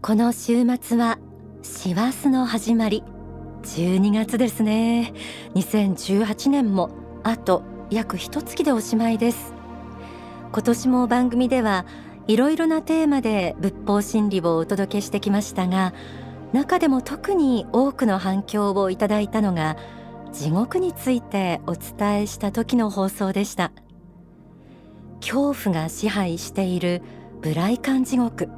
この週末は師走の始まり。12月ですね。2018年もあと約一月でおしまいです。今年も番組ではいろいろなテーマで仏法真理をお届けしてきましたが中でも特に多くの反響をいただいたのが地獄についてお伝えした時の放送でした。恐怖が支配しているブライカン地獄。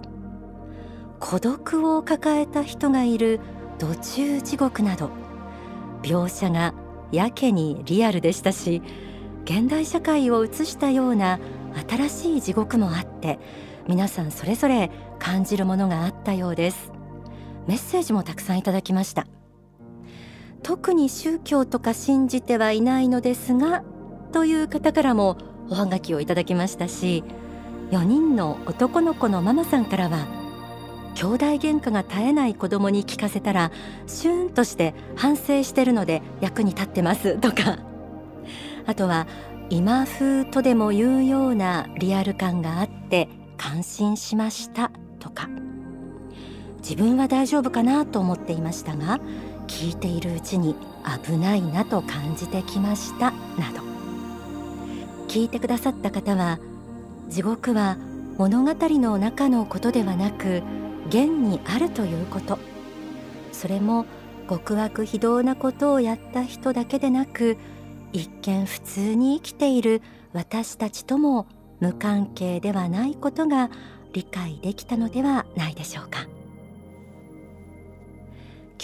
孤独を抱えた人がいる土中地獄など描写がやけにリアルでしたし現代社会を映したような新しい地獄もあって皆さんそれぞれ感じるものがあったようです。メッセージもたくさんいただきました。特に宗教とか信じてはいないのですがという方からもおはがきをいただきましたし4人の男の子のママさんからは兄弟喧嘩が絶えない子供に聞かせたらシューンとして反省してるので役に立ってます とか。あとは今風とでも言うようなリアル感があって感心しましたとか。自分は大丈夫かなと思っていましたが聞いているうちに危ないなと感じてきましたなど。聞いてくださった方は地獄は物語の中のことではなく現にあるということ。それも極悪非道なことをやった人だけでなく一見普通に生きている私たちとも無関係ではないことが理解できたのではないでしょうか。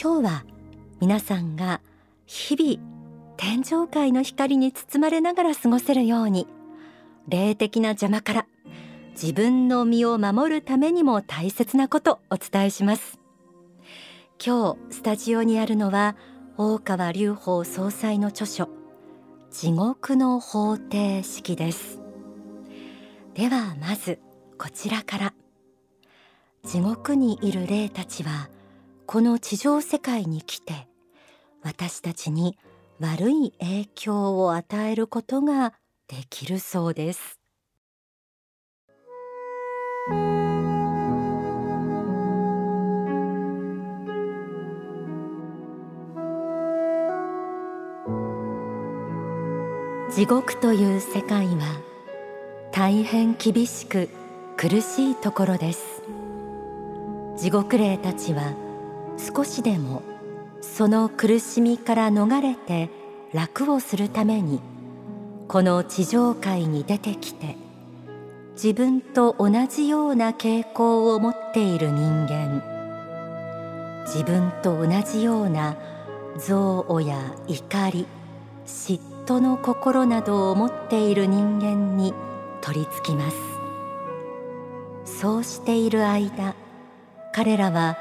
今日は皆さんが日々天上界の光に包まれながら過ごせるように霊的な邪魔から自分の身を守るためにも大切なことお伝えします。今日スタジオにあるのは大川隆法総裁の著書地獄の方程式です。ではまずこちらから。地獄にいる霊たちはこの地上世界に来て私たちに悪い影響を与えることができるそうです。地獄という世界は大変厳しく苦しいところです。地獄霊たちは少しでもその苦しみから逃れて楽をするためにこの地上界に出てきて自分と同じような傾向を持っている人間自分と同じような憎悪や怒り嫉妬の心などを持っている人間に取り付きます。そうしている間彼らは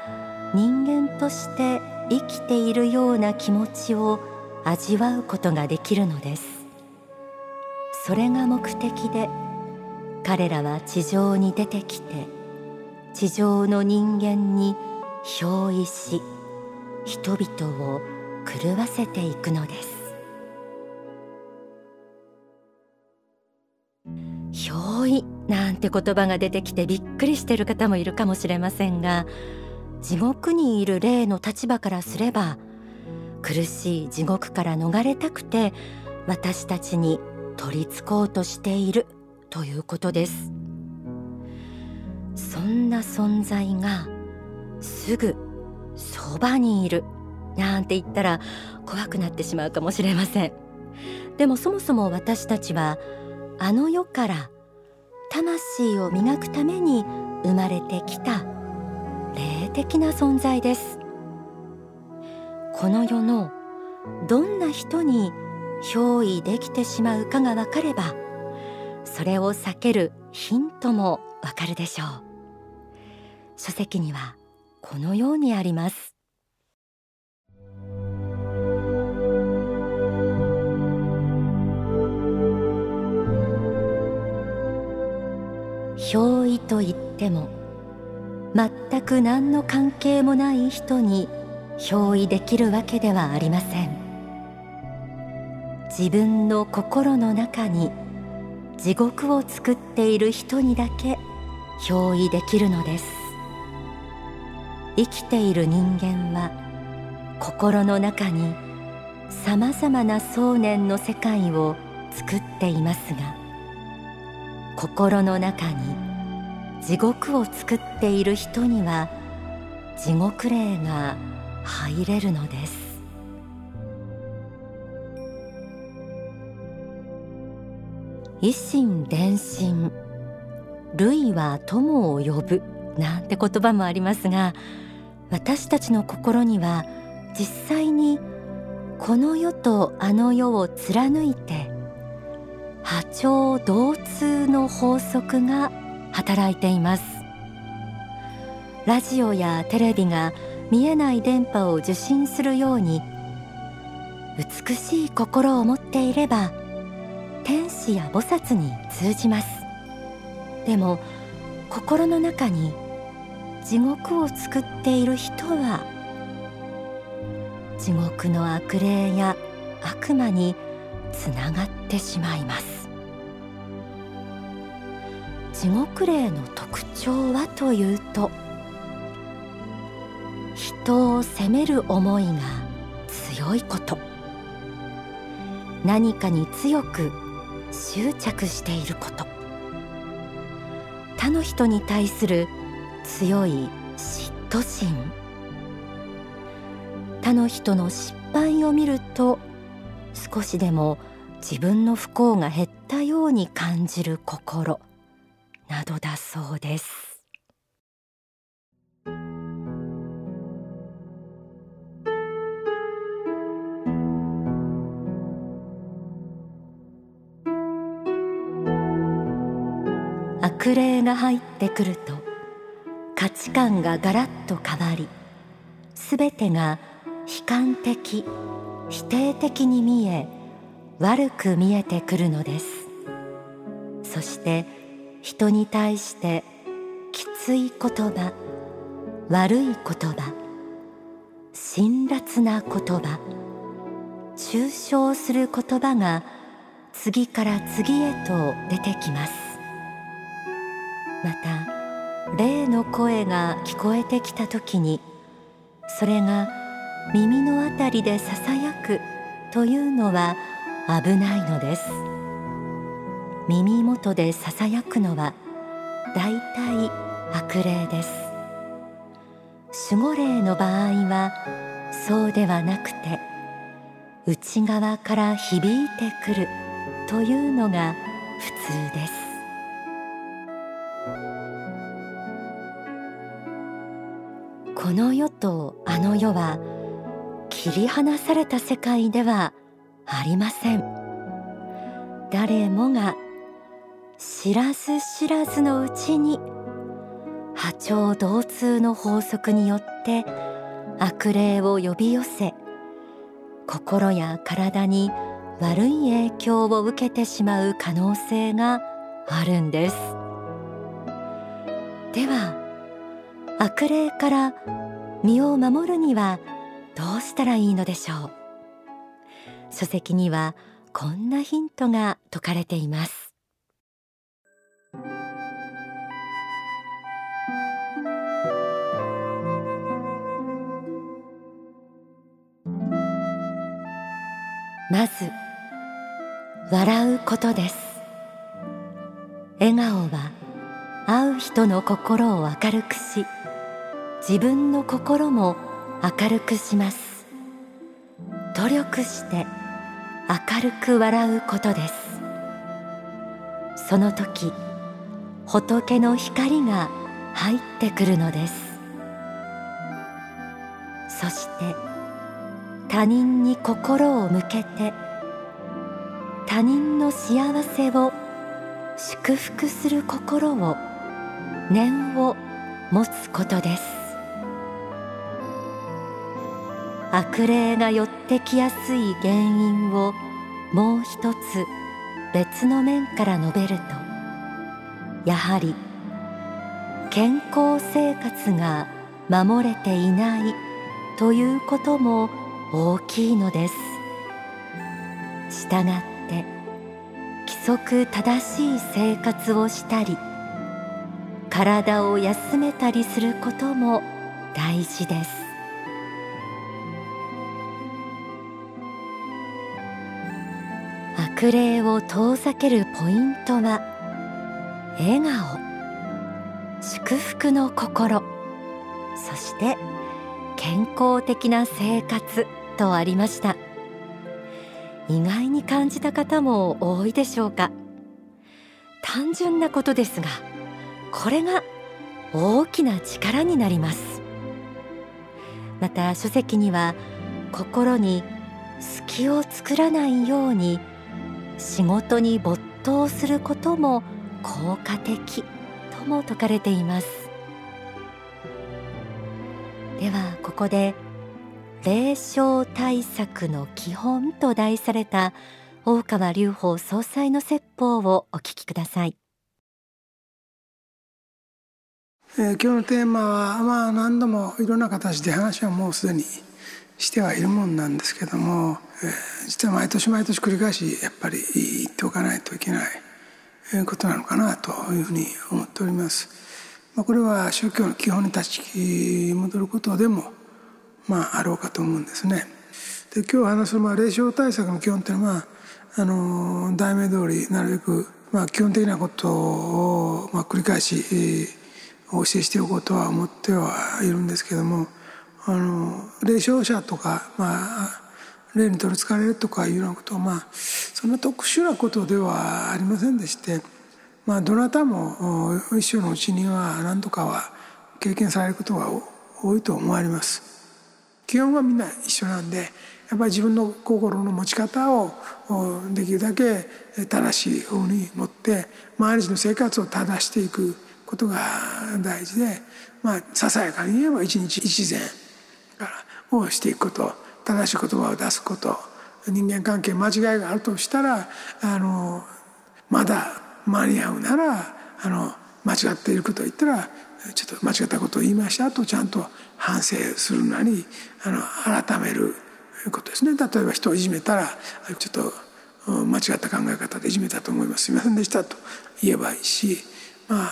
人間として生きているような気持ちを味わうことができるのです。それが目的で彼らは地上に出てきて地上の人間に憑依し人々を狂わせていくのです。なんて言葉が出てきてびっくりしてる方もいるかもしれませんが地獄にいる霊の立場からすれば苦しい地獄から逃れたくて私たちに取り付こうとしているということです。そんな存在がすぐそばにいるなんて言ったら怖くなってしまうかもしれません。でもそもそも私たちはあの世から魂を磨くために生まれてきた霊的な存在です。この世のどんな人に憑依できてしまうかがわかればそれを避けるヒントもわかるでしょう。書籍にはこのようにあります。憑依と言っても全く何の関係もない人に憑依できるわけではありません。自分の心の中に地獄を作っている人にだけ憑依できるのです。生きている人間は心の中にさまざまな想念の世界を作っていますが心の中に地獄を作っている人には地獄霊が入れるのです。一心伝心類は友を呼ぶなんて言葉もありますが私たちの心には実際にこの世とあの世を貫いて波長同通の法則が働いています。ラジオやテレビが見えない電波を受信するように美しい心を持っていれば天使や菩薩に通じます。でも心の中に地獄を作っている人は地獄の悪霊や悪魔につながってしまいます。地獄霊の特徴はというと人を責める思いが強いこと。何かに強く執着していること。他の人に対する強い嫉妬心。他の人の失敗を見ると少しでも自分の不幸が減ったように感じる心。などだそうです。悪霊が入ってくると価値観がガラッと変わりすべてが悲観的否定的に見え悪く見えてくるのです。そして人に対してきつい言葉悪い言葉辛辣な言葉抽象する言葉が次から次へと出てきます。また霊の声が聞こえてきた時にそれが耳のあたりでささやくというのは危ないのです。耳元でささやくのはだいたい悪霊です。守護霊の場合はそうではなくて内側から響いてくるというのが普通です。この世とあの世は切り離された世界ではありません。誰もが知らず知らずのうちに波長同通の法則によって悪霊を呼び寄せ心や体に悪い影響を受けてしまう可能性があるんです。では悪霊から身を守るにはどうしたらいいのでしょう？書籍にはこんなヒントが説かれています。まず笑うことです。笑顔は会う人の心を明るくし自分の心も明るくします。努力して明るく笑うことです。その時仏の光が入ってくるのです。そして他人に心を向けて他人の幸せを祝福する心を念を持つことです。悪霊が寄ってきやすい原因をもう一つ別の面から述べるとやはり健康生活が守れていないということも大きいのです。したがって規則正しい生活をしたり体を休めたりすることも大事です。悪霊を遠ざけるポイントは笑顔祝福の心そして健康的な生活。とありました。意外に感じた方も多いでしょうか。単純なことですがこれが大きな力になります。また書籍には心に隙を作らないように仕事に没頭することも効果的とも説かれています。ではここで霊障対策の基本と題された大川隆法総裁の説法をお聞きください、えー、今日のテーマはまあ何度もいろんな形で話はもうすでにしてはいるもんなんですけども、えー、実は毎年毎年繰り返しやっぱり言っておかないといけないことなのかなというふうに思っております。まあ、これは宗教の基本に立ち戻ることでもまあ、あろうかと思うんですね。で今日話すまあ霊障対策の基本っていうのはあの題名通りなるべく、まあ、基本的なことを、まあ、繰り返し、お教えしておこうとは思ってはいるんですけどもあの霊障者とか、まあ、霊に取りつかれるとかいうようなことは、まあ、そんな特殊なことではありませんでして、まあ、どなたも一生のうちには何とかは経験されることが多いと思われます。基本はみんな一緒なんでやっぱり自分の心の持ち方をできるだけ正しい方に持って毎日の生活を正していくことが大事でまあささやかに言えば一日一善をしていくこと正しい言葉を出すこと人間関係間違いがあるとしたらあのまだ間に合うならあの間違っていることを言ったらちょっと間違ったことを言いましたとちゃんと反省するなりあの改めることですね。例えば人をいじめたらちょっと間違った考え方でいじめたと思いますすみませんでしたと言えばいいしま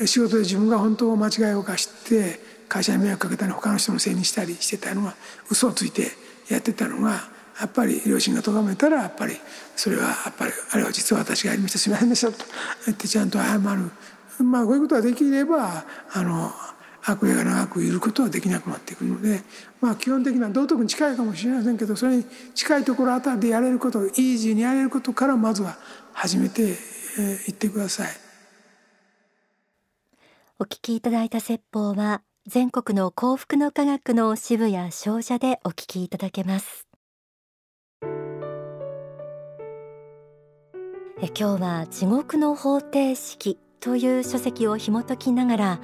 あ仕事で自分が本当間違いを犯して会社に迷惑かけたり他の人のせいにしたりしてたのは嘘をついてやってたのがやっぱり両親が咎めたらやっぱりそれはやっぱりあれは実は私がやりました。すみませんでしたと言ってちゃんと謝る。まあこういうことができればあの悪霊が長くいることはできなくなってくるので、まあ、基本的な道徳に近いかもしれませんけどそれに近いところあたりでやれることイージーにやれることからまずは始めてい、えー、ってください。お聞きいただいた説法は全国の幸福の科学の支部や商社でお聞きいただけます。え今日は地獄の方程式という書籍を紐解きながら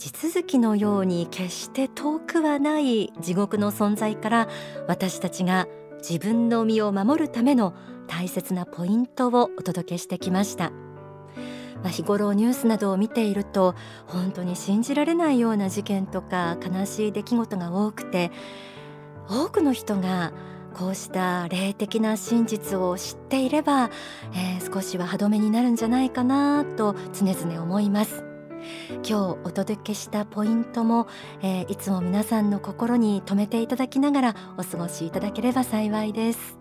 地続きのように決して遠くはない地獄の存在から私たちが自分の身を守るための大切なポイントをお届けしてきました。まあ、日頃ニュースなどを見ていると本当に信じられないような事件とか悲しい出来事が多くて多くの人がこうした霊的な真実を知っていれば、えー、少しは歯止めになるんじゃないかなと常々思います。今日お届けしたポイントも、えー、いつも皆さんの心に留めていただきながらお過ごしいただければ幸いです。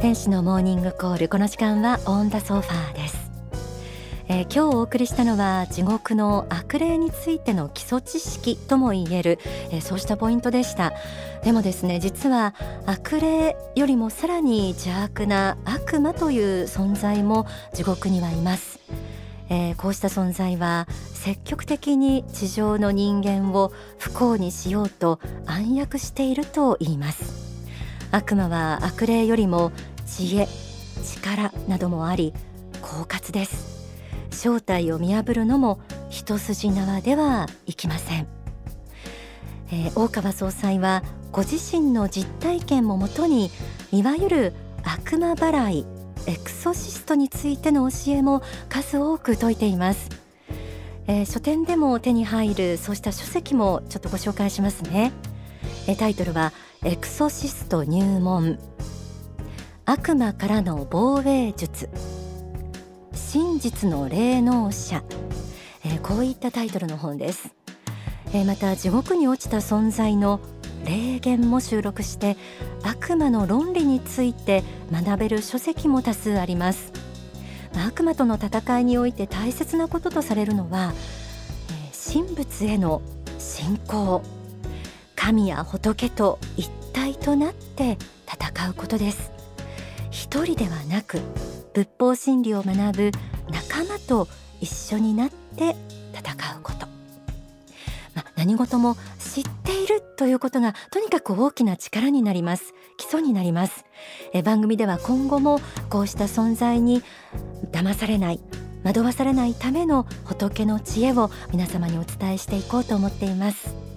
天使のモーニングコール。この時間はオンダソファーです。えー、今日お送りしたのは地獄の悪霊についての基礎知識とも言える、えー、そうしたポイントでした。でもですね実は悪霊よりもさらに邪悪な悪魔という存在も地獄にはいます。えー、こうした存在は積極的に地上の人間を不幸にしようと暗躍していると言います。悪魔は悪霊よりも知恵力などもあり狡猾です。正体を見破るのも一筋縄ではいきません、えー、大川総裁はご自身の実体験ももとにいわゆる悪魔払いエクソシストについての教えも数多く説いています、えー、書店でも手に入るそうした書籍もちょっとご紹介しますね。タイトルはエクソシスト入門。悪魔からの防衛術。真実の霊能者、えー、こういったタイトルの本です、えー、また地獄に落ちた存在の霊言も収録して悪魔の論理について学べる書籍も多数あります。悪魔との戦いにおいて大切なこととされるのは、えー、神仏への信仰。神や仏と一体となって戦うことです。一人ではなく仏法真理を学ぶ仲間と一緒になって戦うこと、まあ、何事も知っているということがとにかく大きな力になります。基礎になります。え番組では今後もこうした存在に騙されない惑わされないための仏の知恵を皆様にお伝えしていこうと思っています。